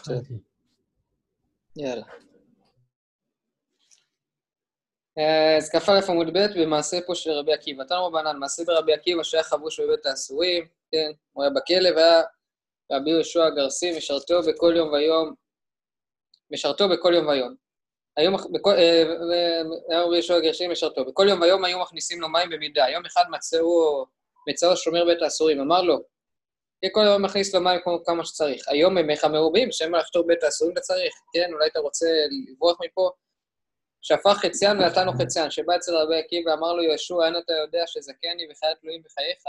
התחלתי. יאללה. אה, אז כ"א עמוד ב' במעשה פה של רבי עקיבא. תנו רבנן, מעשה ברבי עקיבא שהיה חבוש בבית האסורים, כן, הוא היה בכלא והיה רבי יהושע הגרסי, משרתו בכל יום ויום, משרתו בכל יום ויום. היום, בכל, אה, אה, היה רבי יהושע הגרסי משרתו, בכל יום ויום היו מכניסים לו מים במידה. יום אחד מצאו, מצאו שומר בית האסורים, אמר לו, כל יום מכניס לו מים כמה שצריך. היום ימיך מרובים, שמא לחתור בית האסורים אתה צריך, כן? אולי אתה רוצה לברוח מפה? שהפך חציין ונתנו חציין, שבא אצל רבי עקיבא, אמר לו יהושע, אין אתה יודע שזכני וחיי תלויים בחייך?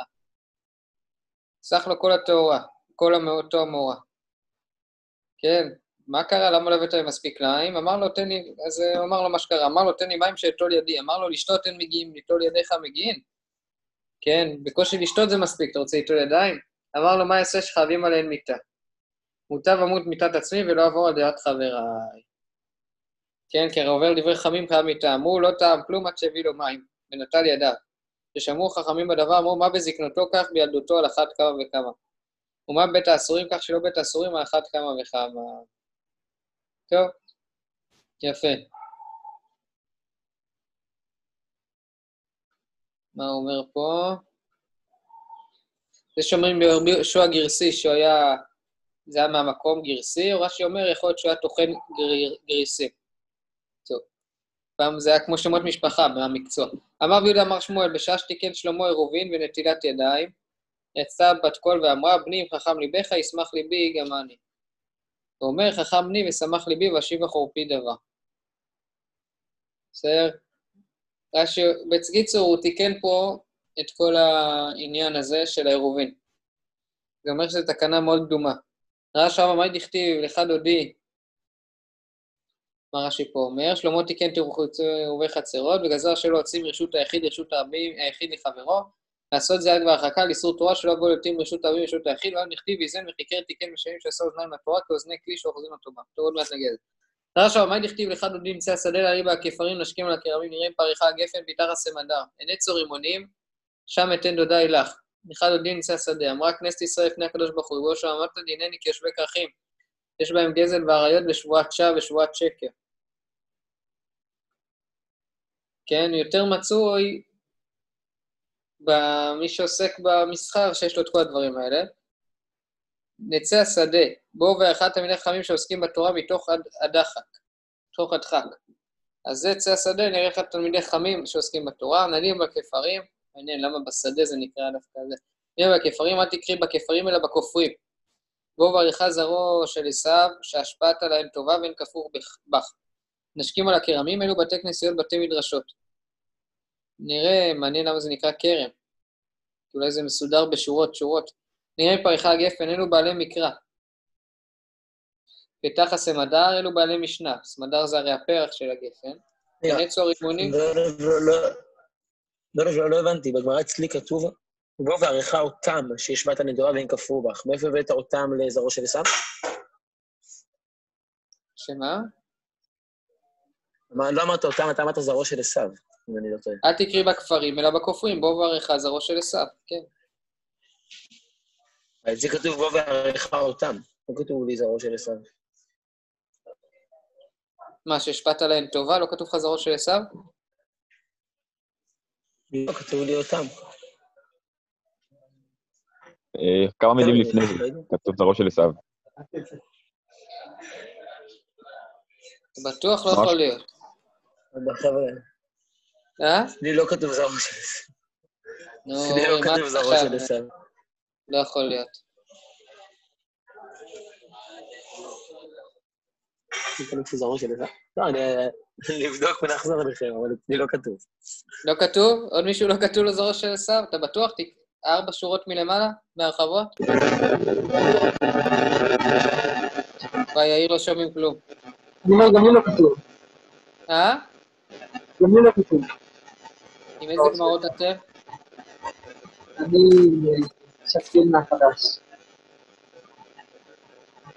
סך לו כל הטהורה, כל המאותו המורה. כן, מה קרה? למה לא הבאת לי מספיק מים? אמר לו, תן לי, אז הוא אמר לו מה שקרה, אמר לו, תן לי מים שאטול ידי. אמר לו, לשתות אין מגיעים, ליטול ידיך מגיעים. כן, בקושי לשתות זה מספיק, אתה רוצה ליטול ידיים? אמר לו, מה יעשה שחייבים עליהן מיתה? מוטב אמות מיתת עצמי ולא אעבור על דעת חבריי. כן, כי הרי עובר דברי חכמים חייב מיתה. אמרו, לא טעם כלום עד שהביא לו מים, ונטל ידיו. כששמעו חכמים בדבר, אמרו, מה בזקנתו כך בילדותו על אחת כמה וכמה. ומה בית האסורים כך שלא בית האסורים על אחת כמה וכמה. טוב, יפה. מה הוא אומר פה? זה שאומרים ברבי יהושע גרסי, שהוא היה, זה היה מהמקום גרסי, או רש"י אומר, יכול להיות שהוא היה טוחן גר. טוב. פעם זה היה כמו שמות משפחה מהמקצוע. אמר ויהודה אמר שמואל, בשעה שתיקן שלמה עירובין ונטילת ידיים, יצאה בת קול ואמרה, בני אם חכם ליבך, ישמח ליבי גם אני. הוא אומר, חכם בני ושמח ליבי ואשיב חורפי דבר. בסדר? רש"י, בקיצור, הוא תיקן פה את כל העניין הזה של העירובין. זה אומר שזו תקנה מאוד קדומה. רש"י אמר, מה דכתיב לך דודי? מה רש"י פה אומר? שלמה תיקן תירובי חצרות, וגזר שלא הוציא מרשות היחיד רשות הרבים, היחיד לחברו, לעשות זה רק בהרחקה לאיסור תורה שלא יבוא לעתים רשות הרבים ורשות היחיד, ואל נכתיב ויזן וחיקר תיקן בשנים שעשה אוזניים לתורה כאוזני כלי שאוחזים לטובה. טוב, עוד מעט לזה. רש"י אמר, דכתיב לך דודי נמצא השדה להריב הכפרים נשקים על הכרמים נראים פריחה גפן פיתח הסמדר. עיני צור רימונים, שם אתן דודי לך. אחד דודי נמצא השדה. אמרה כנסת ישראל לפני הקדוש ברוך הוא, ובו שם אמרת דינני כיושבי כרכים. יש בהם גזל ואריות ושבועת שווא ושבועת שקר. כן, יותר מצוי במי שעוסק במסחר, שיש לו את כל הדברים האלה. נצא השדה, בו ואחד תלמידי חכמים שעוסקים בתורה מתוך הדחק, מתוך הדחק. אז זה צא השדה, נראה איך תלמידי חכמים שעוסקים בתורה, נלים בכפרים, מעניין למה בשדה זה נקרא דווקא זה. נלים בכפרים, אל תקרי בכפרים אלא בכופרים. בו ועריכה זרעו של עשיו, שהשפעת עליהם טובה ואין כפור בך. נשקים על הכרמים, אלו בתי כנסיות, בתי מדרשות. נראה, מעניין למה זה נקרא כרם. אולי זה מסודר בשורות, שורות. נראה פריחה גפן, אלו בעלי מקרא. פתח הסמדר, אלו בעלי משנה. סמדר זה הרי הפרח של הגפן. נצו הרימונים... לא, לא, לא, לא הבנתי, בגמרא אצלי כתוב, ובו ועריכה אותם, שהשבעת נדורה ואין כפרו בך. מאיפה הבאת אותם לזרעו של עשיו? שמה? לא אמרת אותם, אתה אמרת זרעו של עשיו. אם אני לא טועה. אל תקרי בכפרים, אלא בכופרים, בו ועריכה זרעו של עשיו, כן. אז זה כתוב בו ועריכה אותם, לא כתוב לי זרעו של עשיו. מה, שהשפעת עליהן טובה? לא כתוב לך זרעו של עשיו? לא, כתוב לי אותם. כמה מילים לפני זה, כתוב זרעו של עשיו. בטוח לא יכול להיות. אה? לי לא כתוב זרעו של עשיו. נו, לי לא מה כתוב אתה זרעו של חושב? עשיו. לא יכול להיות. לא, אני נבדוק ונחזור אליכם, אבל אצלי לא כתוב. לא כתוב? עוד מישהו לא כתוב לו זרעו של עשיו? אתה בטוח? ארבע שורות מלמעלה? מהרחבות? ויאיר לא שומעים כלום. אני אומר, גם לי לא כתוב. אה? גם לי לא כתוב. עם איזה גמרות אתם? אני שקל מהחדש.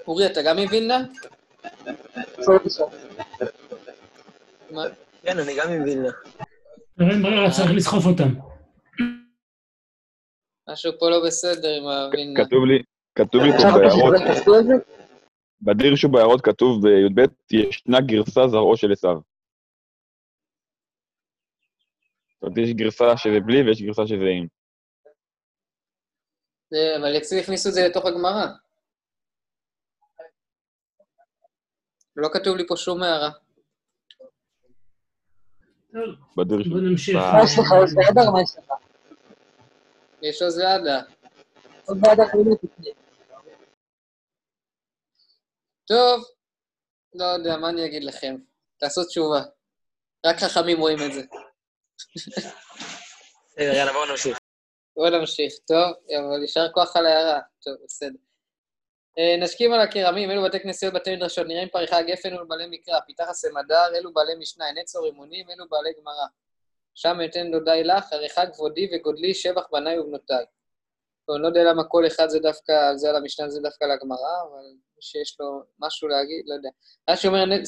אורי, אתה גם מווילנה? עצור עכשיו. מה? כן, אני גם עם וילנה. אין ברירה, צריך לסחוף אותם. משהו פה לא בסדר עם הווילנה. כתוב לי, כתוב לי פה בהערות? בדיר בהערות כתוב בי"ב, ישנה גרסה זרעו של עשיו. זאת אומרת, יש גרסה שזה בלי ויש גרסה שזה עם. אבל אצלי הכניסו את זה לתוך הגמרא. לא כתוב לי פה שום הערה. בדיר בוא נמשיך. מה יש לך, עוז והדר? מה יש לך? יש עוז ועדה. עוז והדר באמת לפני. טוב, לא יודע, מה אני אגיד לכם? תעשו תשובה. רק חכמים רואים את זה. בסדר, יאללה, בואו נמשיך. בואו נמשיך. טוב, אבל יישר כוח על ההערה. טוב, בסדר. אה, נשקים על הכרמים, אלו בתי כנסיות, בתי מדרשות, נראים פריחה גפן ולבעלי מקרא, פיתח הסמדר, אלו בעלי משנה, עיני צור רימונים, אלו בעלי גמרא. שם אתן דודי לך, עריכה כבודי וגודלי, שבח בניי ובנותיי. טוב, אני לא יודע למה כל אחד זה דווקא, זה על המשנה, זה דווקא על הגמרא, אבל מי שיש לו משהו להגיד, לא יודע. רש"י אומר, "נ-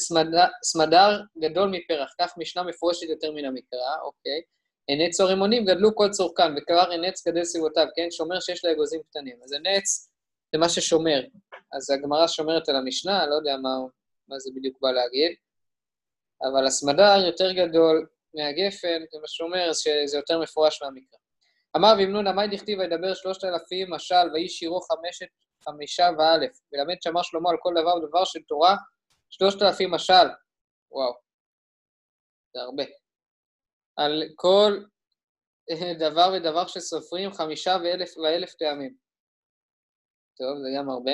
סמדר- גדול מפרח, כך משנה מפורשת יותר מן המקרא, אוקיי. עיני צור רימונים גדלו כל צורכן, וכבר הנץ גדל סביבותיו, כן? שומר שיש לה אגוזים קטנים. אז הנץ זה מה ששומר. אז הגמרא שומרת על המשנה, לא יודע מה, מה זה בדיוק בא להגיד, אבל הסמדר יותר גדול מהגפן, זה מה שאומר, שזה יותר מפורש מהמקרא. אמר וימנונה, מאי דכתיב וידבר שלושת אלפים משל, ויהי שירו חמשת, חמישה ואלף. ולמד שמר שלמה על כל דבר ודבר של תורה, שלושת אלפים משל. וואו, זה הרבה. על כל דבר ודבר שסופרים, חמישה ואלף ואלף טעמים. טוב, זה גם הרבה.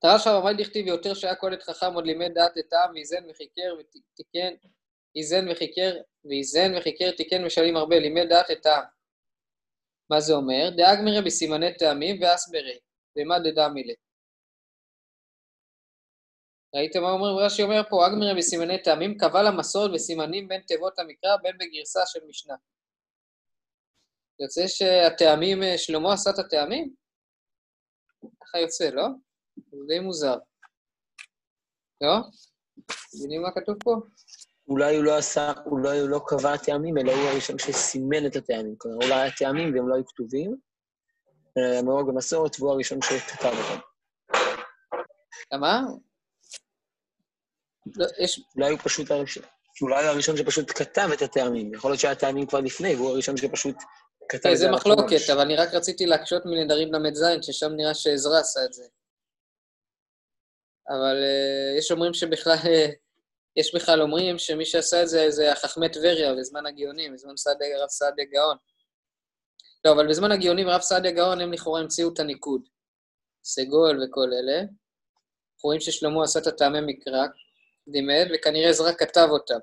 תר"ש הרמאי דכתיב יותר שהיה כל עת חכם עוד לימד דעת את העם, ואיזן וחיקר ותיקן, איזן וחיקר, ואיזן וחיקר תיקן משלים הרבה, לימד דעת את העם. מה זה אומר? דאגמרי בסימני טעמים ואסברי, ומה דדמילה. ראיתם מה אומר? רש"י אומר פה, אגמרי בסימני טעמים, קבע למסורת וסימנים בין תיבות המקרא, בין בגרסה של משנה. יוצא שהטעמים, אה, שלמה עשה את הטעמים? ככה יוצא, לא? זה די מוזר. לא? מבינים מה כתוב פה? אולי הוא לא עשה, אולי הוא לא קבע טעמים, אלא הוא הראשון שסימן את הטעמים. כלומר, אולי היה טעמים והם לא היו כתובים, אלא נהוג במסורת, והוא הראשון שכתב אותם. למה? לא, יש... אולי הוא פשוט הראשון, אולי הוא הראשון שפשוט כתב את הטעמים. יכול להיות שהיה טעמים כבר לפני, והוא הראשון שפשוט כתב את זה זה על מחלוקת. אבל אני רק רציתי להקשות מנדרים ל"ז, ששם נראה שעזרא עשה את זה. אבל אה, יש אומרים שבכלל, אה, יש בכלל אומרים שמי שעשה את זה זה החכמי טבריה בזמן הגאונים, בזמן סעדיה, רב סעדיה גאון. לא, אבל בזמן הגאונים רב סעדיה גאון הם לכאורה המציאו את הניקוד. סגול וכל אלה. אנחנו רואים ששלמה עשה את הטעמי מקרא, לימד, וכנראה עזרא כתב אותם.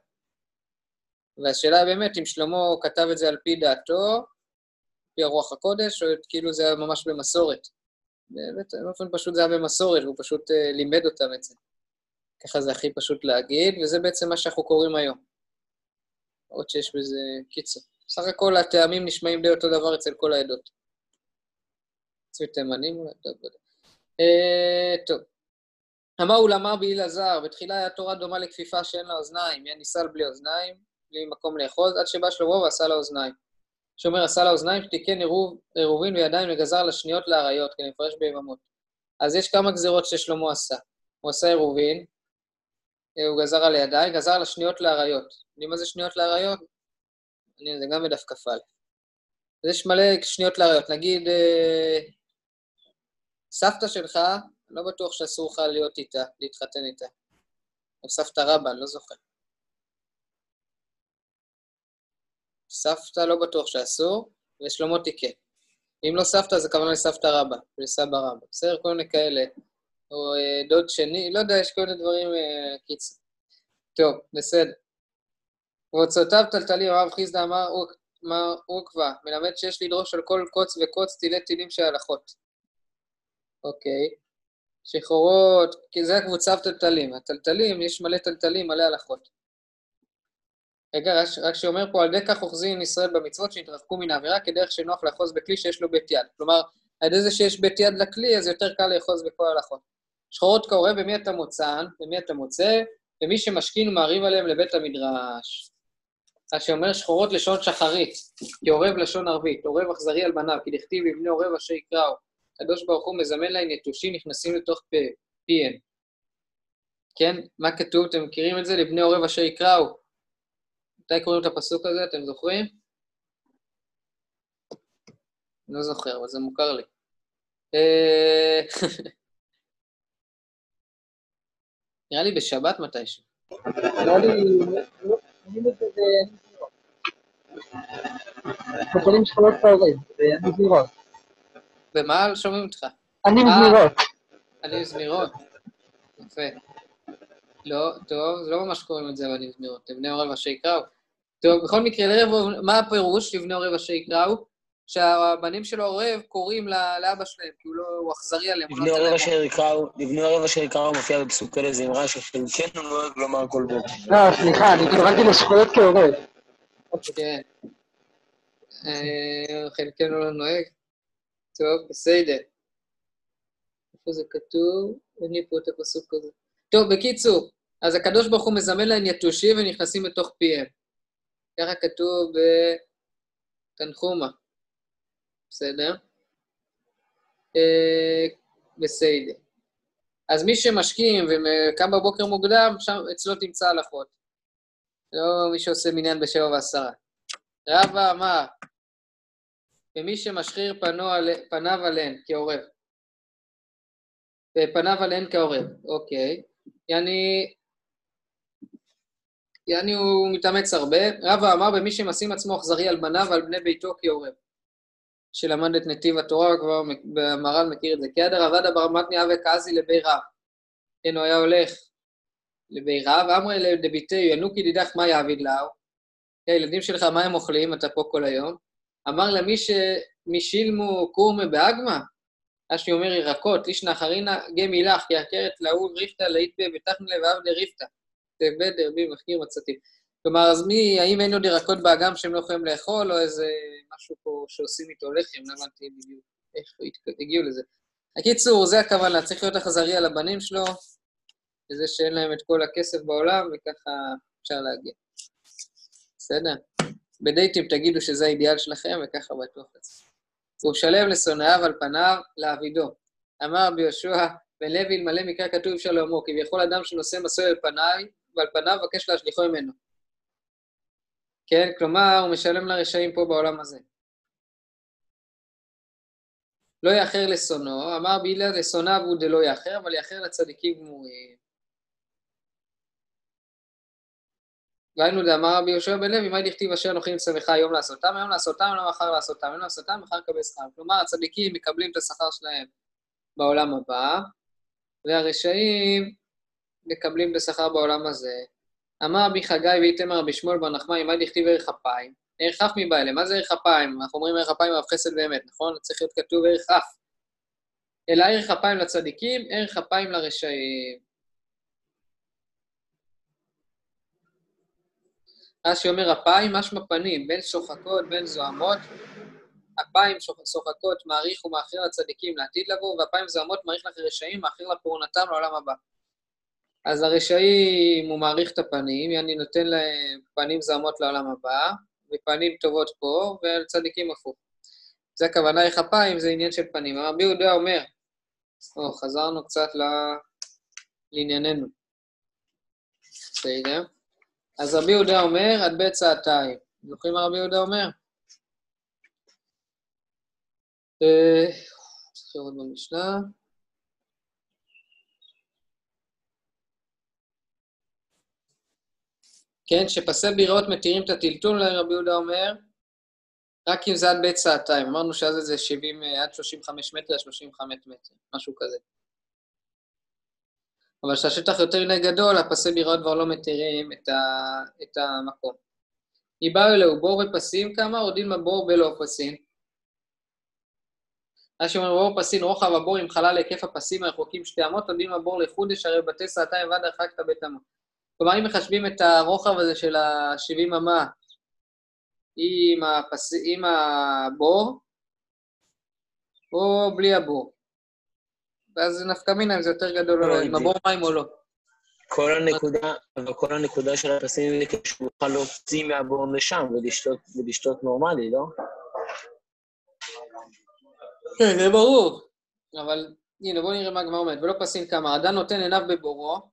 והשאלה באמת אם שלמה כתב את זה על פי דעתו, פי הרוח הקודש, או כאילו זה היה ממש במסורת. באופן פשוט זה היה במסורת, והוא פשוט אה, לימד אותם את זה. ככה זה הכי פשוט להגיד, וזה בעצם מה שאנחנו קוראים היום. עוד שיש בזה קיצור. סך הכל הטעמים נשמעים די אותו דבר אצל כל העדות. אצל תימנים אולי, טוב, לא יודע. אה, טוב. אמר אולמה באלעזר, בתחילה היה תורה דומה לכפיפה שאין לה אוזניים, היה ניסל בלי אוזניים, בלי מקום לאחוז, עד שבא שלמה ועשה לה אוזניים. שאומר עשה לה אוזניים, שתיקן עירוב- עירובין וידיים וגזר לה שניות לאריות, כי אני מפרש ביממות. אז יש כמה גזירות ששלמה עשה. הוא עשה עירובין, אה, הוא גזר על הידיים, גזר לה שניות לאריות. יודעים מה זה שניות לאריות? אני, זה גם בדף כ"א. אז יש מלא שניות לאריות. נגיד, אה, סבתא שלך, לא בטוח שאסור לך להיות איתה, להתחתן איתה. או סבתא רבא, לא זוכר. סבתא לא בטוח שאסור, ושלמה תיקן. אם לא סבתא, זה כמובן לסבתא רבא, לסבא רבא. בסדר? כל מיני כאלה. או אה, דוד שני, לא יודע, יש כל מיני דברים, אה, קיצור. טוב, בסדר. ובהוצאותיו טלטלים, הרב חיסדא אמר, אמר עוקבא, מלמד שיש לדרוש על כל קוץ וקוץ תילי תילים של הלכות. אוקיי. שחורות, כי זה הקבוצה בטלטלים. הטלטלים, יש מלא טלטלים, מלא הלכות. רגע, רק- שאומר פה, על ידי כך אוחזים ישראל במצוות שהתרחקו מן העבירה כדרך שנוח לאחוז בכלי שיש לו בית יד. כלומר, על ידי זה שיש בית יד לכלי, אז יותר קל לאחוז בכל ההלכות. שחורות כעורב, במי אתה מוצאן? במי אתה מוצא? במי שמשכין ומעריב עליהם לבית המדרש. אז שאומר שחורות לשון שחרית, כי עורב לשון ערבית, עורב אכזרי על בניו, כי דכתיב לבני עורב אשר יקראו. הקדוש ברוך הוא מזמן להם יתושים נכנסים לתוך פה. פיהן. כן? מה כתוב? אתם מכירים את זה? לבני עורב אשר יקראו. מתי קוראים את הפסוק הזה? אתם זוכרים? לא זוכר, אבל זה מוכר לי. אה, נראה לי בשבת מתישהו. ואני זמירות. ומה שומעים אותך? אני אה. זמירות. אני זמירות. יפה. לא, טוב, זה לא ממש קוראים את זה בנים זמירות, לבני עורב אשר יקראו. טוב, בכל מקרה, לערב, מה הפירוש לבני עורב אשר יקראו? שהבנים של העורב קוראים ל- לאבא שלהם, כי הוא לא, הוא אכזרי עליהם, לא לבני עורב אשר יקראו, לבני עורב אשר יקראו מופיע בפסוקי לזמרה שחלקנו נוהג לומר כל בוקר. לא, סליחה, אני התכוונתי לשכונות כעורב. כן. אה, חלקנו לא נוהג. טוב, בסדר. איפה זה כתוב? אין לי פה את הפסוק הזה. טוב, בקיצור, אז הקדוש ברוך הוא מזמן להם יתושים ונכנסים לתוך פיהם. ככה כתוב בתנחומה. בסדר? אה, בסדר. אז מי שמשכים וקם בבוקר מוקדם, שם אצלו תמצא הלכות. לא מי שעושה מניין בשבע ועשרה. רבא אמר, ומי שמשחיר פנו על- פניו עליהן כעורב. ופניו עליהן כעורב, אוקיי. יעני, יעני הוא מתאמץ הרבה. רבא אמר, במי שמשים עצמו אכזרי על בניו ועל בני ביתו כעורב. שלמד את נתיב התורה, כבר המהר"ל מכיר את זה. כי עד הרב בר מתניה וכעזי לבי רב. כן, הוא היה הולך לבי רב, אמרי לדביתי, ינוקי דידך מה יעביד לאו? הילדים שלך, מה הם אוכלים? אתה פה כל היום. אמר לה, מי שמשילמו קורמה באגמה, אשי אומר ירקות, לישנא אחרינה גמי לך, כי עקרת לאול ריפתא לאיתבה ותחנה לבעבדה ריפתא. בדר בי מחקיר מצתים. כלומר, אז מי, האם אין עוד ירקות באגם שהם לא יכולים לאכול, או איזה משהו פה שעושים איתו לחם, לא הבנתי בדיוק איך הגיעו לזה. הקיצור, זה הכוונה, צריך להיות אכזרי על הבנים שלו, וזה שאין להם את כל הכסף בעולם, וככה אפשר להגיע. בסדר? בדייטים תגידו שזה האידיאל שלכם, וככה בטוח לצאת. הוא שלם לשונאיו על פניו לעבידו. אמר רבי יהושע, בן לוי אלמלא מקרא כתוב לאמור, כביכול אדם שנושא מסוי על פניי, ועל פניו מבקש להשליכו ממנו. כן, כלומר, הוא משלם לרשעים פה בעולם הזה. לא יאחר לשונאו, אמר בילה לשונאיו הוא דלא יאחר, אבל יאחר לצדיקים גמורים. והיינו דאמר רבי יהושע בן לוי, מה דכתיב אשר אנוכי מצווך היום לעשותם, היום לעשותם, לא מחר לעשותם, היום לעשותם, מחר לקבל שכר. כלומר, הצדיקים מקבלים את השכר שלהם בעולם הבא, והרשעים מקבלים את השכר בעולם הזה. אמר רבי חגי ואיתמר רבי שמואל בר נחמני, מה דכתיב ערך אפיים? ערך אף מבעלה, מה זה ערך אפיים? אנחנו אומרים ערך אפיים אף חסד באמת, נכון? צריך להיות כתוב ערך אף. אלא ערך אפיים לצדיקים, ערך אפיים לרשעים. רש"י אומר, אפיים משמע פנים, בין שוחקות, בין זוהמות. אפיים שוח- שוחקות מעריך ומאחר לצדיקים לעתיד לבוא, ואפיים זוהמות מעריך לך רשעים, מאחר לפעונתם לעולם הבא. אז לרשעים הוא מעריך את הפנים, יעני נותן להם פנים זוהמות לעולם הבא, ופנים טובות פה, ולצדיקים הפוך. זה הכוונה איך אפיים, זה עניין של פנים. רבי יהודה אומר, או, חזרנו קצת ל... לענייננו. בסדר? אז רבי יהודה אומר, עד בית צעתיים. זוכרים מה רבי יהודה אומר? אה, צריך לראות במשנה. כן, שפסי ביראות מתירים את הטלטול, רבי יהודה אומר, רק אם זה עד בית צעתיים. אמרנו שאז זה 70, אה, עד 35 מטר, 35 מטר, משהו כזה. אבל כשהשטח יותר מדי גדול, הפסי ביראות כבר לא מתירים את, ה, את המקום. איבאו אלוהו בור ופסים כמה, או דילמה בור בלא פסים. רש"י אומר, בור פסין רוחב הבור עם חלל להיקף הפסים הרחוקים שתי אמות, או דילמה בור לחודש, הרי בתי סעתיים ועד הרחקת בית אמות. כלומר, אם מחשבים את הרוחב הזה של ה-70 אמה עם, הפס... עם הבור, או בלי הבור. ואז נפקא מינה אם זה יותר גדול או לא, עם הבור מים או לא. כל הנקודה, אבל כל הנקודה של הפסים זה שהוא יוכל להוציא מהבור לשם ולשתות, ולשתות נורמלי, לא? כן, זה ברור. אבל הנה, בואו נראה מה הגמרא אומרת. ולא פסין כמה, אדם נותן עיניו בבורו,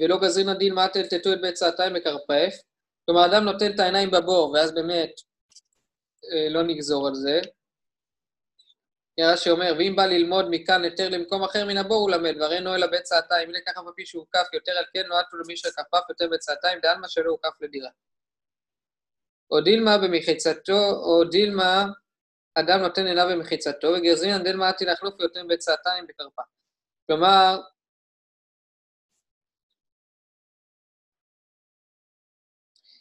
ולא גזרין הדין מה תלתתו את ביצעתיים בכרפף. כלומר, אדם נותן את העיניים בבור, ואז באמת אה, לא נגזור על זה. רש"י אומר, ואם בא ללמוד מכאן היתר למקום אחר מן הבור הוא למד, והרי נועל הביצעתיים, הנה ככה בפי שהוא כף יותר על כן נועדתו למי שכפף יותר ביצעתיים, דעלמא שלא הוא כף לדירה. או דילמה במחיצתו, או דילמה אדם נותן עיניו במחיצתו, וגרזינן דילמה עתי להחלוף ויותר ביצעתיים בקרפה. כלומר,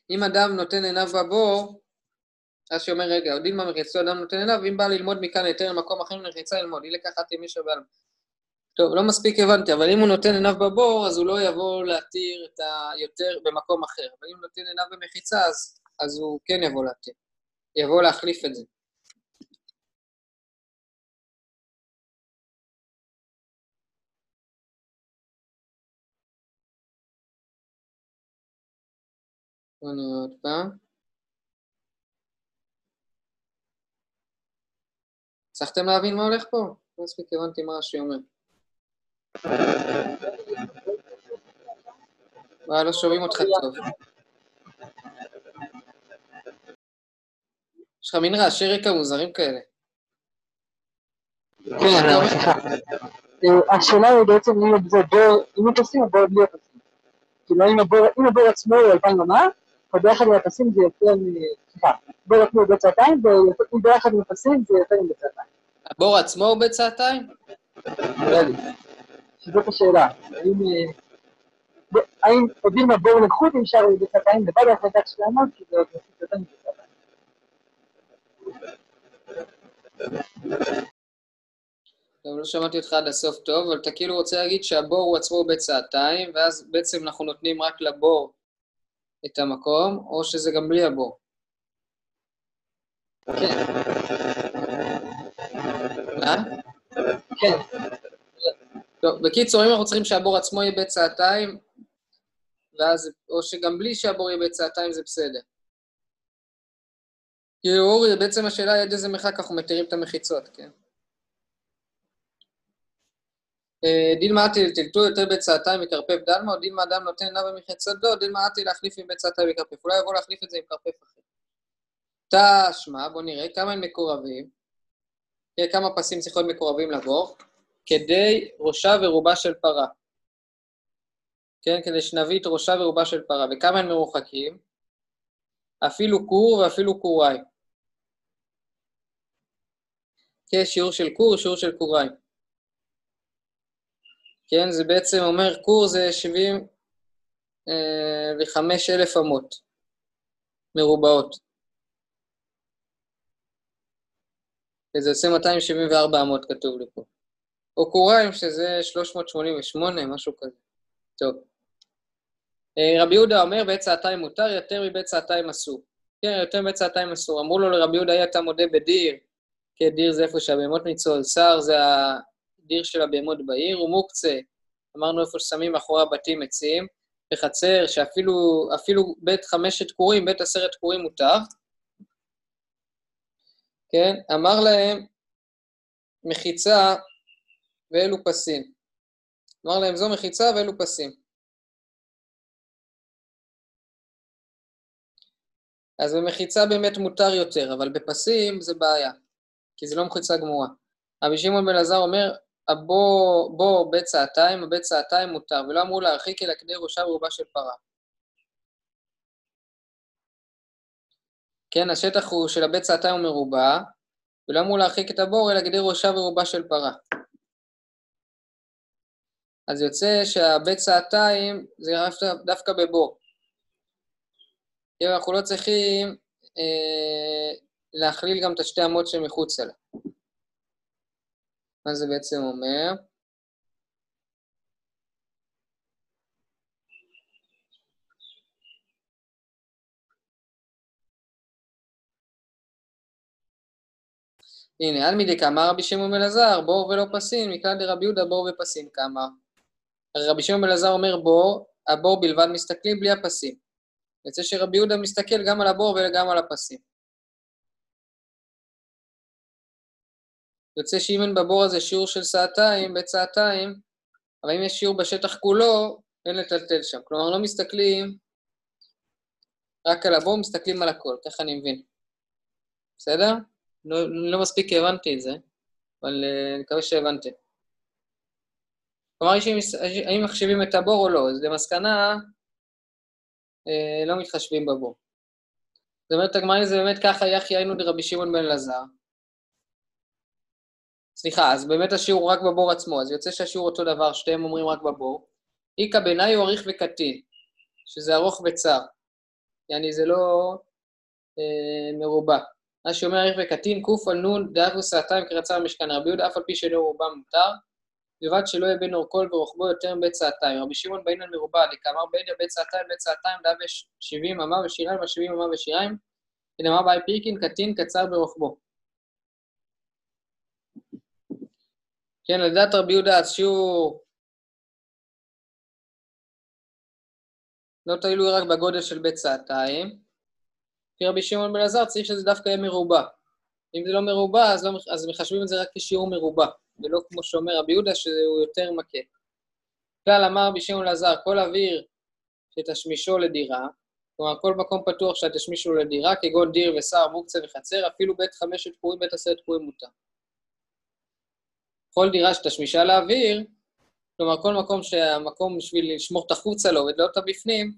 אם אדם נותן עיניו בבור, רש"י אומר, רגע, יודעים מה מחיצתו אדם נותן עיניו, ואם בא ללמוד מכאן היתר למקום אחר מחיצה ללמוד, אי לקחת מישהו בעלמא. טוב, לא מספיק הבנתי, אבל אם הוא נותן עיניו בבור, אז הוא לא יבוא להתיר את היותר במקום אחר. אבל אם הוא נותן עיניו במחיצה, אז, אז הוא כן יבוא להתיר. יבוא להחליף את זה. עוד פעם. הצלחתם להבין מה הולך פה? לא מספיק הבנתי מה רש"י אומר. וואי, לא שומעים אותך טוב. יש לך מין רעשי רקע מוזרים כאלה. כן, השאלה היא בעצם אם זה בור, אם הוא פסים או בור בלי הפסים. כאילו אם הבור עצמו הוא אלפיים ומה, או ביחד עם הפסים זה יותר מ... סליחה, בור עצמו הוא ביצעתיים, ואם ביחד עם הפסים זה יותר מביצעתיים. הבור עצמו הוא ביצעתיים? נראה לי. זאת השאלה. האם... אה, עובדים מהבור לקחות אם אפשר ביצעתיים לבד ההחלטה שלנו, כי זה עוד יותר מביצעתיים. טוב, לא שמעתי אותך עד הסוף טוב, אבל אתה כאילו רוצה להגיד שהבור הוא עצמו ביצעתיים, ואז בעצם אנחנו נותנים רק לבור את המקום, או שזה גם בלי הבור. כן. מה? כן. טוב, בקיצור, אם אנחנו צריכים שהבור עצמו יהיה ביצעתיים, ואז, או שגם בלי שהבור יהיה ביצעתיים זה בסדר. כאילו, אורי, בעצם השאלה היא עד איזה מרחק אנחנו מתירים את המחיצות, כן? אה, דילמה עתי תלתו יותר ביצעתיים מקרפף דלמה, או דילמה אדם נותן לה במחיצתו, דילמה עתי להחליף עם ביצעתיים מקרפף. אולי יבוא להחליף את זה עם קרפף אחר. תשמע, בואו נראה כמה הם מקורבים. תראה כמה פסים צריכים להיות מקורבים לבור, כדי ראשה ורובה של פרה. כן, כדי שנביא את ראשה ורובה של פרה. וכמה הם מרוחקים? אפילו קור ואפילו קוריים. כן, שיעור של קור, שיעור של קוריים. כן, זה בעצם אומר, קור זה 75 אה, אלף אמות מרובעות. וזה עושה 274 אמות כתוב לי פה. או קוריים, שזה 388, משהו כזה. טוב. אה, רבי יהודה אומר, בית צעתיים מותר, יותר מבית צעתיים אסור. כן, יותר מבית צעתיים אסור. אמרו לו לרבי יהודה, אתה מודה בדיר, כן, דיר זה איפה שהבהמות ניצול, שר זה הדיר של הבהמות בעיר, ומוקצה, אמרנו איפה ששמים מאחורי הבתים עצים, בחצר, שאפילו בית חמשת קורים, בית עשרת קורים מותר. כן? אמר להם מחיצה ואלו פסים. אמר להם זו מחיצה ואלו פסים. אז במחיצה באמת מותר יותר, אבל בפסים זה בעיה, כי זה לא מחיצה גמורה. רבי שמעון בן עזר אומר, בוא בית צעתיים, הבית צעתיים מותר, ולא אמרו להרחיק אלא כדי ראשה ורובה של פרה. כן, השטח הוא של הבית צעתיים הוא מרובע, ולא אמור להרחיק את הבור, אלא כדי ראשה ורובה של פרה. אז יוצא שהבית צעתיים זה דווקא בבור. כאילו אנחנו לא צריכים אה, להכליל גם את השתי אמות שמחוצה לה. מה זה בעצם אומר? הנה, על מידי כמה רבי שמעון בן עזר, בור ולא פסין, מכלל דרבי יהודה בור ופסין כמה. רבי שמעון בן עזר אומר בור, הבור בלבד מסתכלים בלי הפסים. יוצא שרבי יהודה מסתכל גם על הבור וגם על הפסים. יוצא שאם אין בבור הזה שיעור של סעתיים, בית סעתיים, אבל אם יש שיעור בשטח כולו, אין לטלטל שם. כלומר, לא מסתכלים רק על הבור, מסתכלים על הכל, ככה אני מבין. בסדר? לא, לא מספיק הבנתי את זה, אבל uh, אני מקווה שהבנתם. כלומר, האם מחשיבים את הבור או לא? אז למסקנה, uh, לא מתחשבים בבור. זאת אומרת, הגמרא זה באמת ככה, יחי היינו דרבי שמעון בן אלעזר. סליחה, אז באמת השיעור רק בבור עצמו, אז יוצא שהשיעור אותו דבר, שתיהם אומרים רק בבור. איכא בעיניי הוא אריך וקטין, שזה ארוך וצר. יעני, זה לא אה, מרובע. מה שאומר אריך וקטין, קוף על נון, דאבו סעתיים כרצה במשכן. רבי יהודה, אף על פי שאינו רובע מותר, לבד שלא יהיה בין אורכו ורוחבו יותר מבית סעתיים. רבי שמעון בעניין מרובע, דקאמר בין בית סעתיים, בית סעתיים, דאב יש שבעים אמה ושיריים, ושבעים אמה ושיריים, ונאמר באי פירקין, קטין קצר ברוחבו. כן, לדעת רבי יהודה, השיעור לא תלוי רק בגודל של בית סעתיים. כי רבי שמעון בן עזר צריך שזה דווקא יהיה מרובע. אם זה לא מרובע, אז, לא, אז מחשבים את זה רק כשיעור מרובע, ולא כמו שאומר רבי יהודה, שהוא יותר מכה. כלל אמר רבי שמעון לעזר, כל אוויר שתשמישו לדירה, כלומר כל מקום פתוח שתשמישו לדירה, כגון דיר ושר, מוקצה וחצר, אפילו בית חמשת קורים, בית עשרת קורים מותר. כל דירה שתשמישה לאוויר, כלומר כל מקום שהמקום בשביל לשמור את החוץ עליו ולא אותה בפנים,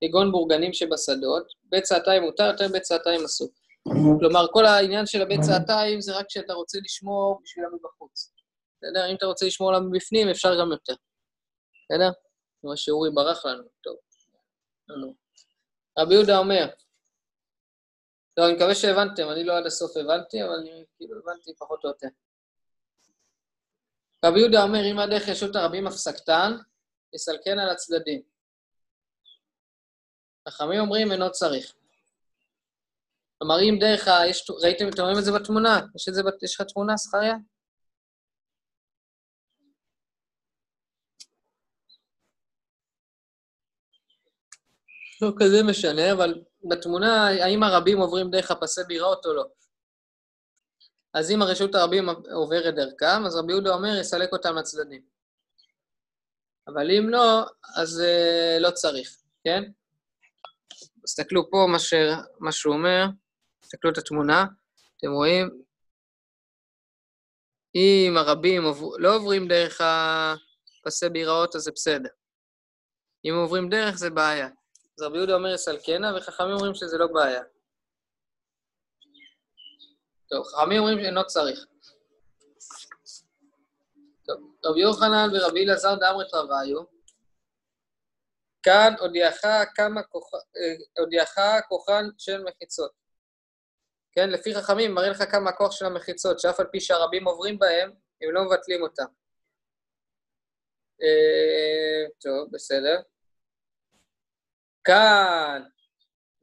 כגון בורגנים שבשדות, בית צעתיים מותר, יותר בית צעתיים אסור. כלומר, כל העניין של הבית צעתיים זה רק כשאתה רוצה לשמור בשביל מבחוץ. בסדר? אם אתה רוצה לשמור עליו מבפנים, אפשר גם יותר. בסדר? כמו שאורי ברח לנו, טוב. רבי יהודה אומר, לא, אני מקווה שהבנתם, אני לא עד הסוף הבנתי, אבל אני כאילו הבנתי פחות או יותר. רבי יהודה אומר, אם הדרך רשות הרבים הפסקתן, יסלקן על הצדדים. חכמים אומרים, אינו צריך. כלומר, אם דרך ה... יש... ראיתם, אתם רואים את זה בתמונה? יש את זה, יש לך תמונה, זכריה? לא כזה משנה, אבל בתמונה, האם הרבים עוברים דרך הפסי בירות או לא? אז אם הרשות הרבים עוברת דרכם, אז רבי יהודה אומר, יסלק אותם לצדדים. אבל אם לא, אז uh, לא צריך, כן? תסתכלו פה מה, ש... מה שהוא אומר, תסתכלו את התמונה, אתם רואים? אם הרבים עובר... לא עוברים דרך הפסי ביראות, אז זה בסדר. אם עוברים דרך, זה בעיה. אז רבי יהודה אומר יסלקנה, וחכמים אומרים שזה לא בעיה. טוב, חכמים אומרים שאינו צריך. טוב, רבי יוחנן ורבי אלעזר דאמרת רביו, כאן הודיעך כמה כוח... אה, הודיעך כוחן של מחיצות. כן, לפי חכמים מראה לך כמה הכוח של המחיצות, שאף על פי שהרבים עוברים בהם, הם לא מבטלים אותם. אה, טוב, בסדר. כאן,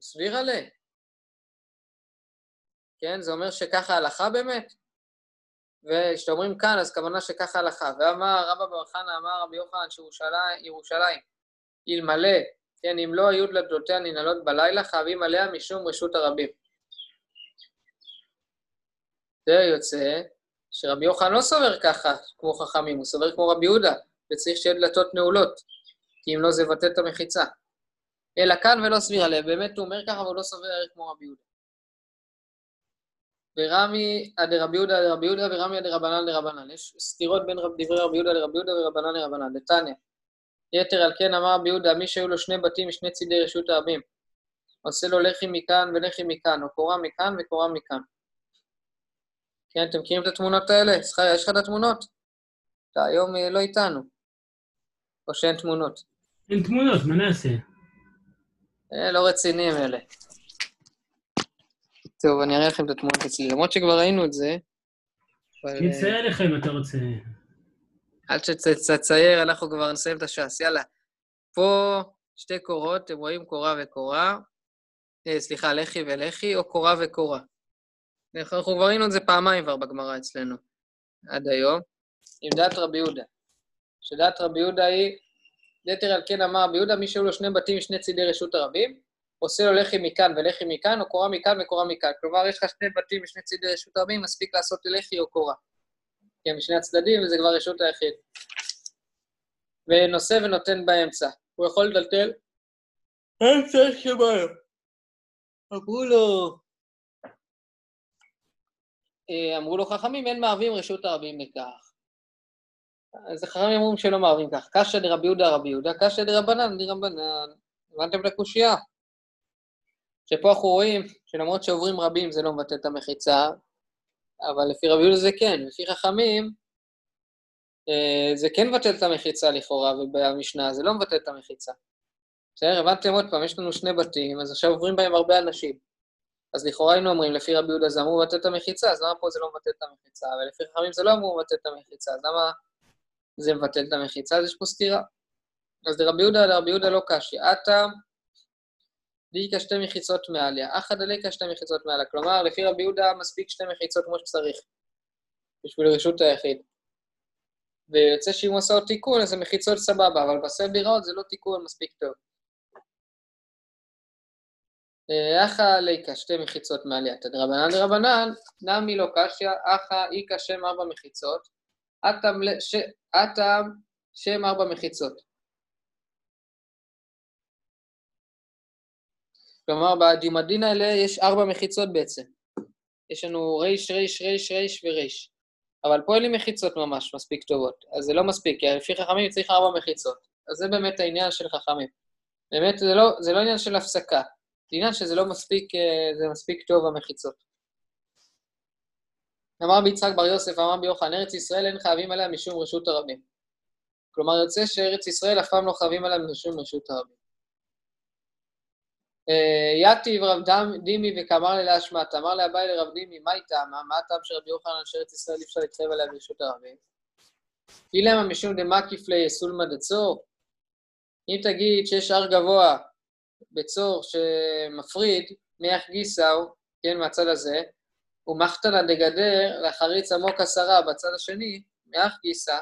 סביר עליה. כן? זה אומר שככה ההלכה באמת? וכשאומרים כאן, אז כוונה שככה ההלכה. ואמר רבא בר חנא, אמר רבי יוחנן שירושלים, אלמלא, כן, אם לא היו דלתותיה ננעלות בלילה, חייבים עליה משום רשות הרבים. זה יוצא שרבי יוחנן לא סובר ככה כמו חכמים, הוא סובר כמו רבי יהודה, וצריך שיהיה דלתות נעולות, כי אם לא זה יבטא את המחיצה. אלא כאן ולא סביר עליה, באמת הוא אומר ככה, אבל הוא לא סובר כמו רבי יהודה. ורמי דרבי יהודה דרבי יהודה ורמי דרבנן דרבנן. יש סתירות בין דברי רבי יהודה לרבי יהודה ורבנן לרבנן. דתניא. יתר על כן אמר רבי יהודה, מי שהיו לו שני בתים משני צידי רשות הרבים, עושה לו לחי מכאן ולחי מכאן, או קורה מכאן וקורה מכאן. כן, אתם מכירים את התמונות האלה? זכריה, יש לך את התמונות? אתה היום אה, לא איתנו. או שאין תמונות. אין תמונות, מה נעשה? אה, לא רציניים אלה. טוב, אני אראה לכם את התמונות אצלי, למרות שכבר ראינו את זה. אני אצייר לך אם אתה רוצה. עד שתצייר, אנחנו כבר נסיים את הש"ס. יאללה. פה שתי קורות, אתם רואים קורה וקורה. אה, סליחה, לחי ולחי, או קורה וקורה. אנחנו כבר ראינו את זה פעמיים כבר בגמרא אצלנו, עד היום, עם דת רבי יהודה. שדת רבי יהודה היא, יתר על כן אמר רבי יהודה, מי שהיו לו שני בתים משני צידי רשות הרבים, עושה לו לחי מכאן ולחי מכאן, או קורה מכאן וקורה מכאן. כלומר, יש לך שני בתים משני צידי רשות הרבים, מספיק לעשות לחי או קורה. כן, משני הצדדים, וזה כבר רשות היחיד. ונושא ונותן באמצע. הוא יכול לטלטל אמצע שמיים. אמרו לו... אה, אמרו לו חכמים, אין מערבים רשות הרבים בכך. אז חכמים אומרים שלא מערבים כך. קשיא דרבי יהודה רבי יהודה, קשיא דרבנן דרבנן. הבנתם את הקושייה? שפה אנחנו רואים שלמרות שעוברים רבים זה לא מבטא את המחיצה, אבל לפי רבי יהודה זה כן, לפי חכמים אה, זה כן מבטל את המחיצה לכאורה, ובמשנה זה לא מבטל את המחיצה. בסדר, הבנתם עוד פעם, יש לנו שני בתים, אז עכשיו עוברים בהם הרבה אנשים. אז לכאורה היינו אומרים, לפי רבי יהודה זה אמור לבטל את המחיצה, אז למה פה זה לא מבטל את המחיצה? ולפי חכמים זה לא אמור לבטל את המחיצה, אז למה זה מבטל את המחיצה? אז יש פה סתירה. אז לרבי יהודה, לרבי יהודה לא קשי. עתה דיקה שתי מחיצות מעליה, אחא דליקה שתי מחיצות מעליה. כלומר, לפי רבי יהודה מספיק שתי מחיצות כמו שצריך, בשביל רשות היחיד. ויוצא שאם הוא עשה עוד תיקון, אז המחיצות סבבה, אבל בסל ביראות זה לא תיקון מספיק טוב. אחא ליקה, שתי מחיצות מעלייתא דרבנן דרבנן, נמי לא קשיא, אחא איכא שם ארבע מחיצות, אטם שם ארבע מחיצות. כלומר, בדיומדין האלה יש ארבע מחיצות בעצם. יש לנו ריש, ריש, ריש, ריש וריש. אבל פה אין לי מחיצות ממש מספיק טובות, אז זה לא מספיק, כי לפי חכמים צריך ארבע מחיצות. אז זה באמת העניין של חכמים. באמת, זה לא, זה לא עניין של הפסקה, זה עניין שזה לא מספיק, אה, זה מספיק טוב המחיצות. אמר ביצחק בר יוסף, אמר ביוחנן, ארץ ישראל אין חייבים עליה משום רשות הרבים. כלומר, יוצא שארץ ישראל אף פעם לא חייבים עליה משום רשות הרבים. אה, יתיב רב דימי וכאמר לי להשמט, אמר לאביי לרב דימי, מה איתם? מה הטעם שרבי יוחנן שארץ ישראל אי אפשר להתחייב עליה ברשות הרבים? אילמה משום דמקיף לסולמא דצור, אם תגיד שיש הר גבוה בצור שמפריד מאח גיסאו, כן, מהצד הזה, ומחתנה דגדר לחריץ עמוק עשרה בצד השני, מאח גיסא,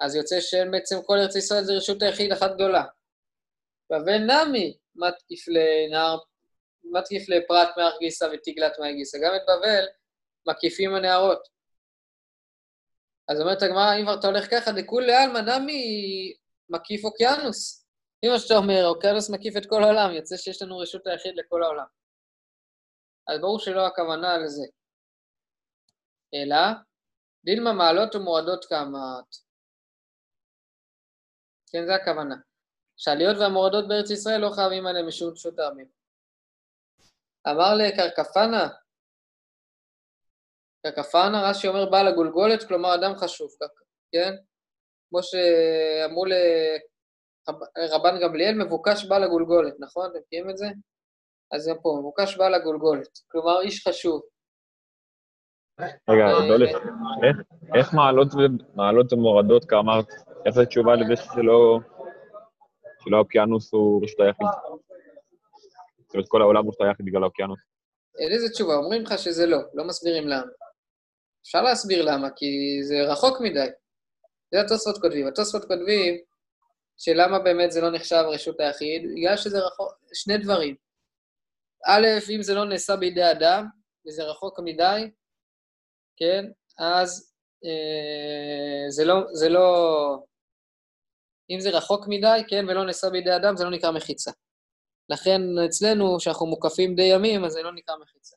אז יוצא שאין בעצם כל ארץ ישראל זה רשות היחיד אחת גדולה. נמי, מתקיף לנהר, מתקיף לפרט מאח גיסא ותגלת מאח גיסא. גם את בבל מקיפים הנהרות. אז אומרת הגמרא, אם אתה הולך ככה, דכולי עלמא נמי מקיף אוקיינוס. אם מה שאתה אומר, אוקיינוס מקיף את כל העולם, יוצא שיש לנו רשות היחיד לכל העולם. אז ברור שלא הכוונה לזה. אלא, דילמה מעלות ומורדות כאמת. כן, זה הכוונה. שהעליות והמורדות בארץ ישראל לא חייבים עליהם משום רשות העמים. אמר לקרקפנה, קרקפנה, רש"י אומר בעל הגולגולת, כלומר אדם חשוב, כן? כמו שאמרו לרבן גמליאל, מבוקש בעל הגולגולת, נכון? אתם מכירים את זה? אז גם פה, מבוקש בעל הגולגולת, כלומר איש חשוב. רגע, דולף, איך מעלות ומורדות, כאמרת, איך זה תשובה לזה שלא... שלא האוקיינוס הוא רשות היחיד. זאת אומרת, כל העולם הוא רשות היחיד בגלל האוקיינוס. אין איזה תשובה, אומרים לך שזה לא, לא מסבירים למה. אפשר להסביר למה, כי זה רחוק מדי. זה התוספות כותבים. התוספות כותבים שלמה באמת זה לא נחשב רשות היחיד, בגלל שזה רחוק, שני דברים. א', אם זה לא נעשה בידי אדם, וזה רחוק מדי, כן, אז אה, זה לא, זה לא, אם זה רחוק מדי, כן, ולא נעשה בידי אדם, זה לא נקרא מחיצה. לכן אצלנו, כשאנחנו מוקפים די ימים, אז זה לא נקרא מחיצה.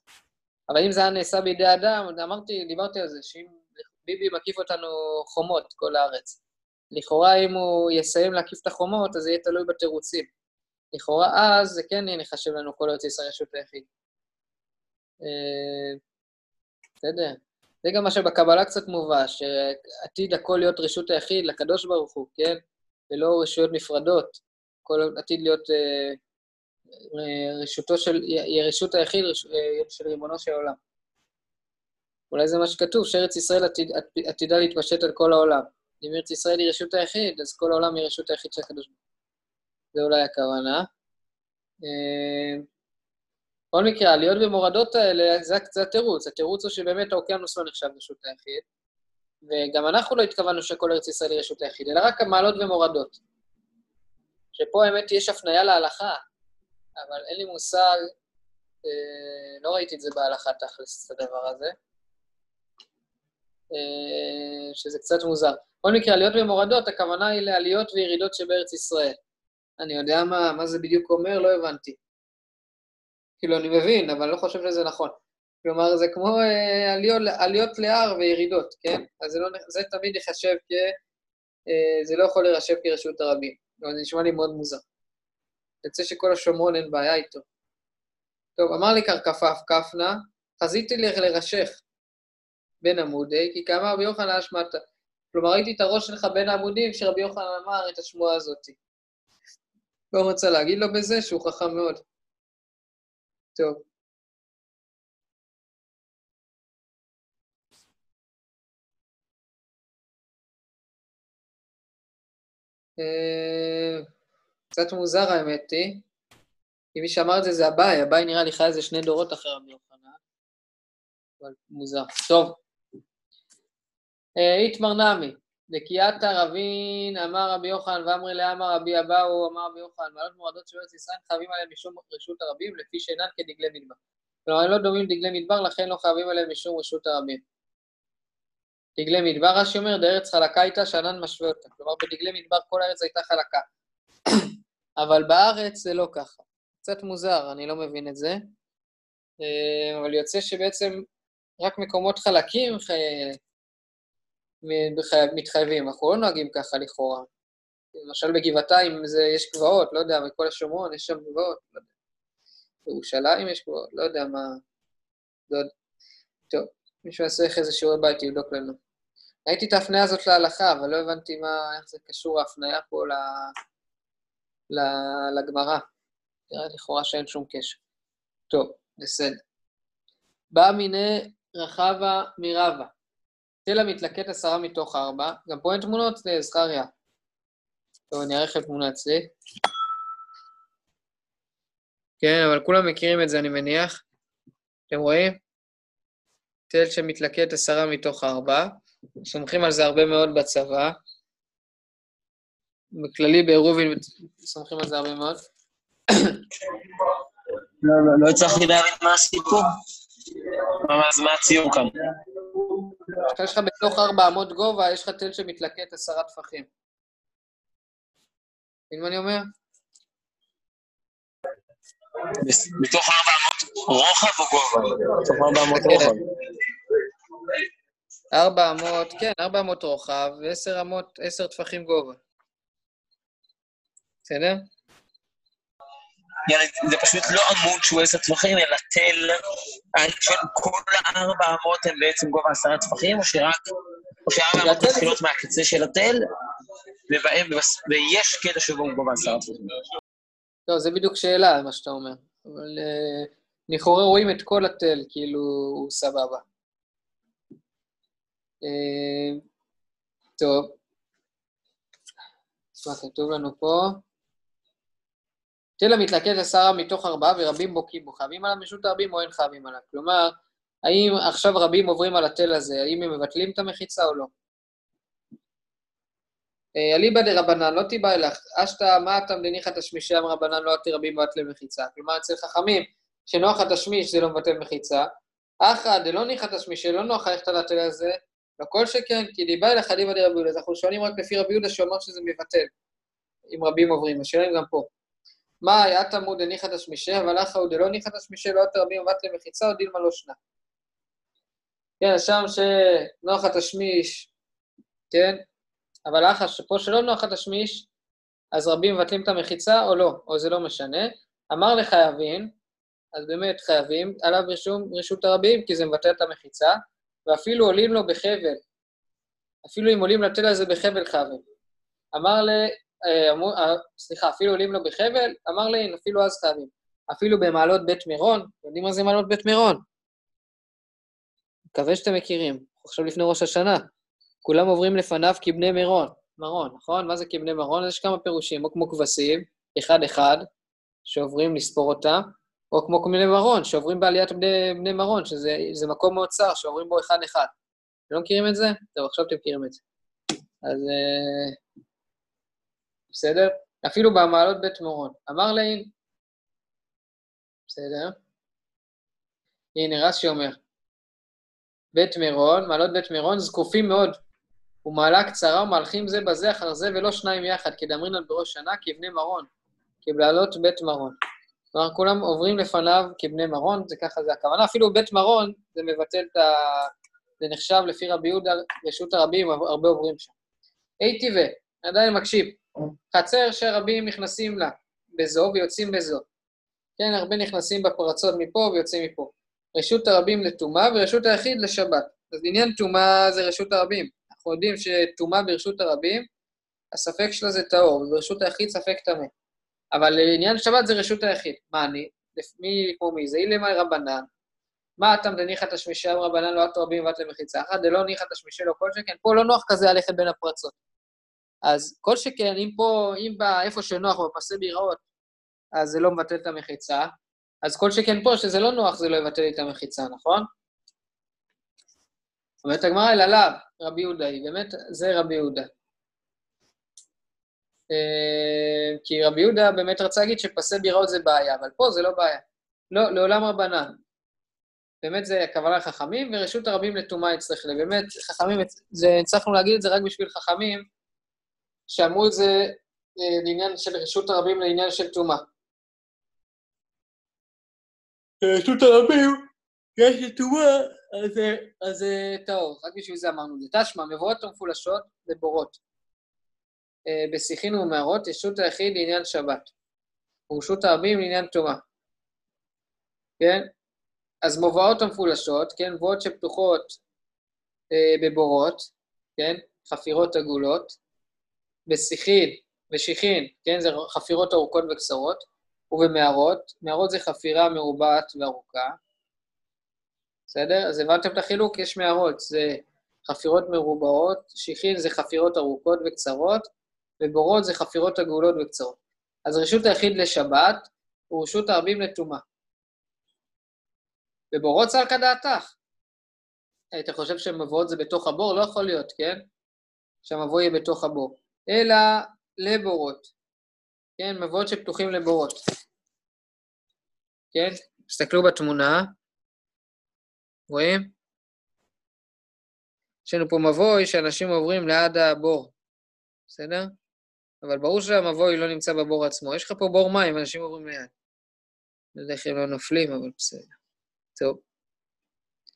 אבל אם זה היה נעשה בידי אדם, אמרתי, דיברתי על זה, שאם ביבי מקיף אותנו חומות, כל הארץ. לכאורה, אם הוא יסיים להקיף את החומות, אז זה יהיה תלוי בתירוצים. לכאורה אז זה כן יהיה נחשב לנו כל ארץ ישראל רשות היחיד. אה, בסדר. זה גם מה שבקבלה קצת מובא, שעתיד הכל להיות רשות היחיד לקדוש ברוך הוא, כן? ולא רשויות נפרדות. כל עתיד להיות אה, אה, רשותו של, רשות היחיד רש, אה, של ריבונו של עולם. אולי זה מה שכתוב, שארץ ישראל עתיד, עתידה להתפשט על כל העולם. אם ארץ ישראל היא רשות היחיד, אז כל העולם היא רשות היחיד של הקדוש ברוך זה אולי הכוונה. בכל מקרה, העליות ומורדות האלה, זה, זה התירוץ. התירוץ הוא שבאמת האוקיינוס לא נחשב רשות היחיד. וגם אנחנו לא התכוונו שכל ארץ ישראל היא רשות היחיד, אלא רק המעלות ומורדות. שפה האמת יש הפניה להלכה, אבל אין לי מושג, אה, לא ראיתי את זה בהלכה תכלס, את הדבר הזה. אה, שזה קצת מוזר. בכל מקרה, עליות ומורדות, הכוונה היא לעליות וירידות שבארץ ישראל. אני יודע מה, מה זה בדיוק אומר, לא הבנתי. כאילו, אני מבין, אבל לא חושב שזה נכון. כלומר, זה כמו אה, עליות, עליות להר וירידות, כן? אז זה, לא, זה תמיד ייחשב כ... אה, זה לא יכול להירשב כרשות הרבים. זה נשמע לי מאוד מוזר. יוצא שכל השומרון אין בעיה איתו. טוב, אמר לי קרקפף כפנה, חזיתי לך לרשך בין עמודי, כי כאמר רבי יוחנן אשמטה. כלומר, ראיתי את הראש שלך בין העמודים כשרבי יוחנן אמר את השמועה הזאת. לא רוצה להגיד לו בזה שהוא חכם מאוד. טוב. קצת מוזר האמת היא, כי מי שאמר את זה זה אביי, אביי נראה לי חי איזה שני דורות אחרי רבי יוחנן, אבל מוזר. טוב. אה, איתמר נמי, דקייתא רבין אמר רבי יוחנן ואמרי לאמר רבי אבאו אמר רבי יוחנן, מעלות מורדות של ארץ ישראל חייבים עליהם משום רשות הרבים לפי שאינן כדגלי מדבר. כלומר, הם לא דומים דגלי מדבר, לכן לא חייבים עליהם משום רשות הרבים. דגלי מדבר, רש"י אומר, דארץ חלקה הייתה שענן משווה אותה. כלומר, בדגלי מדבר כל הארץ הייתה חלקה. אבל בארץ זה לא ככה. קצת מוזר, אני לא מבין את זה. אה, אבל יוצא שבעצם רק מקומות חלקים מתחייבים, אנחנו לא נוהגים ככה לכאורה. למשל בגבעתיים זה, יש גבעות, לא יודע, בכל השומרון יש שם גבעות, לא. בירושלים יש גבעות, לא יודע מה... לא יודע. טוב, מישהו יעשה איזה שיעורי בית, יבדוק לנו. ראיתי את ההפניה הזאת להלכה, אבל לא הבנתי מה, איך זה קשור ההפניה פה ל... ל... לגמרא. נראה לכאורה שאין שום קשר. טוב, בסדר. בא מיני רחבה מרבה. תל מתלקט עשרה מתוך ארבע, גם פה אין תמונות לזכריה. טוב, אני אערך את תמונה אצלי. כן, אבל כולם מכירים את זה, אני מניח. אתם רואים? תל שמתלקט עשרה מתוך ארבע. סומכים על זה הרבה מאוד בצבא. בכללי בעירובין סומכים על זה הרבה מאוד. לא, לא, לא הצלחתי להבין מה הסיפור. מה הציור כאן? יש לך בתוך ארבע אמות גובה, יש לך תל שמתלקט עשרה טפחים. מבין מה אני אומר? מתוך ארבע אמות רוחב או גובה? מתוך ארבע אמות רוחב. ארבע אמות, כן, ארבע אמות רוחב ועשר אמות, עשר טפחים גובה. בסדר? זה פשוט לא עמוד שהוא עשר טפחים, אלא תל, כל הארבע אמות הם בעצם גובה עשרה טפחים, או שרק, או שארבע אמות מתחילות מהקצה של התל, ובהם, ויש קטע שבו הוא גובה עשרה טפחים. לא, זה בדיוק שאלה, מה שאתה אומר. אבל אה, לכאורה רואים את כל התל, כאילו, הוא סבבה. אה, טוב. מה כתוב לנו פה? תל המתלכד עשרה מתוך ארבעה ורבים בוקעים בו. חייבים עליו משות הרבים או אין חייבים עליו? כלומר, האם עכשיו רבים עוברים על התל הזה, האם הם מבטלים את המחיצה או לא? אה, אליבא דרבנן, לא תיבא אלך, אשתא מה אתה מניחא תשמישי אמר רבנן לא עתי רבים מבטלי מחיצה. כלומר, אצל חכמים, שנוח התשמיש זה לא מבטל מחיצה, אחא דלא ניחא תשמישי, לא נוח ללכת על התל הזה, לא כל שכן, כי דיבה אליך דיבה דרבי יהודה, אז אנחנו שואלים רק לפי רבי יהודה שאומר שזה מבטל, אם רבים עוברים, השאלה אם גם פה. מה היה תמוד הניחא תשמישי, אבל אחא הוא דלא ניחא תשמישי, לא יותר רבים מבטלי מחיצה, או דילמה לא שנה. כן, שם שנוח התשמיש, כן, אבל אחא, פה שלא נוח התשמיש, אז רבים מבטלים את המחיצה או לא, או זה לא משנה. אמר לחייבים, אז באמת חייבים עליו רשום רשות הרבים, כי זה מבטל את המחיצה, ואפילו עולים לו בחבל. אפילו אם עולים לתל הזה בחבל חייבים. אמר ל... אה, אה, סליחה, אפילו עולים לו בחבל, אמר לי, אפילו אז חייבים. אפילו במעלות בית מירון, יודעים מה זה מעלות בית מירון? מקווה שאתם מכירים, עכשיו לפני ראש השנה. כולם עוברים לפניו כבני מירון, מרון, נכון? מה זה כבני מרון? יש כמה פירושים, או כמו כבשים, אחד-אחד, שעוברים לספור אותם, או כמו כבני מרון, שעוברים בעליית בני, בני מרון, שזה מקום מאוד צר, שעוברים בו אחד-אחד. אתם לא מכירים את זה? טוב, עכשיו אתם מכירים את זה. אז אה, בסדר? אפילו במעלות בית מורון. אמר להם, בסדר? הנה, רש"י אומר, בית מירון, מעלות בית מירון זקופים מאוד. ומעלה קצרה ומהלכים זה בזה אחר זה ולא שניים יחד, כדאמרינן בראש שנה כבני מרון, כבעלות בית מרון. כלומר, כולם עוברים לפניו כבני מרון, זה ככה זה הכוונה. אפילו בית מרון, זה מבטל את ה... זה נחשב לפי רבי יהודה, רשות הרבים, הרבה עוברים שם. אי טבעי, עדיין מקשיב. חצר שרבים נכנסים לה בזו ויוצאים בזו. כן, הרבה נכנסים בפרצות מפה ויוצאים מפה. רשות הרבים לטומאה ורשות היחיד לשבת. אז עניין טומאה זה רשות הרבים. אנחנו יודעים שטומאה ברשות הרבים, הספק שלה זה טהור, וברשות היחיד ספק טמא. אבל עניין שבת זה רשות היחיד. מה אני? מי כמו מי? זה אילמי רבנן. מה אתם דניחא תשמישי עם רבנן לא את רבים ואת למחיצה אחת, דלא ניחא תשמישי לו כל שכן. פה לא נוח כזה ללכת בין הפרצות. אז כל שכן, אם פה, אם בא איפה שנוח, בפסי ביראות, אז זה לא מבטל את המחיצה. אז כל שכן פה, שזה לא נוח, זה לא יבטל את המחיצה, נכון? אומרת הגמרא אל עליו, רבי יהודה היא, באמת, זה רבי יהודה. אה, כי רבי יהודה באמת רצה להגיד שפסי ביראות זה בעיה, אבל פה זה לא בעיה. לא, לעולם רבנן. באמת זה הכוונה לחכמים, ורשות הרבים לטומאה אצלך. באמת, חכמים, זה, הצלחנו להגיד את זה רק בשביל חכמים, שאמרו את זה אה, לעניין של רשות הרבים לעניין של טומאה. רשות הרבים, יש טומאה, אז זה טהור, רק בשביל זה אמרנו זה. תשמע, מבואות המפולשות זה בורות. אה, בשיחין ומערות, ישות היחיד לעניין שבת. ורשות הרבים לעניין טומאה. כן? אז מבואות המפולשות, כן? מבואות שפתוחות אה, בבורות, כן? חפירות עגולות, בשיחין, בשיחין, כן? זה חפירות ארוכות וקצרות, ובמערות, מערות זה חפירה מרובעת וארוכה, בסדר? אז הבנתם את החילוק? יש מערות, זה חפירות מרובעות, שיחין זה חפירות ארוכות וקצרות, ובורות זה חפירות עגולות וקצרות. אז רשות היחיד לשבת הוא רשות הרבים לטומאה. ובורות צל כדעתך. היית חושב שמבואות זה בתוך הבור? לא יכול להיות, כן? שהמבוא יהיה בתוך הבור. אלא לבורות. כן? מבואות שפתוחים לבורות. כן? תסתכלו בתמונה. רואים? יש לנו פה מבוי שאנשים עוברים ליד הבור, בסדר? אבל ברור שהמבוי לא נמצא בבור עצמו. יש לך פה בור מים, אנשים עוברים ליד. לא יודע איך הם לא נופלים, אבל בסדר. טוב.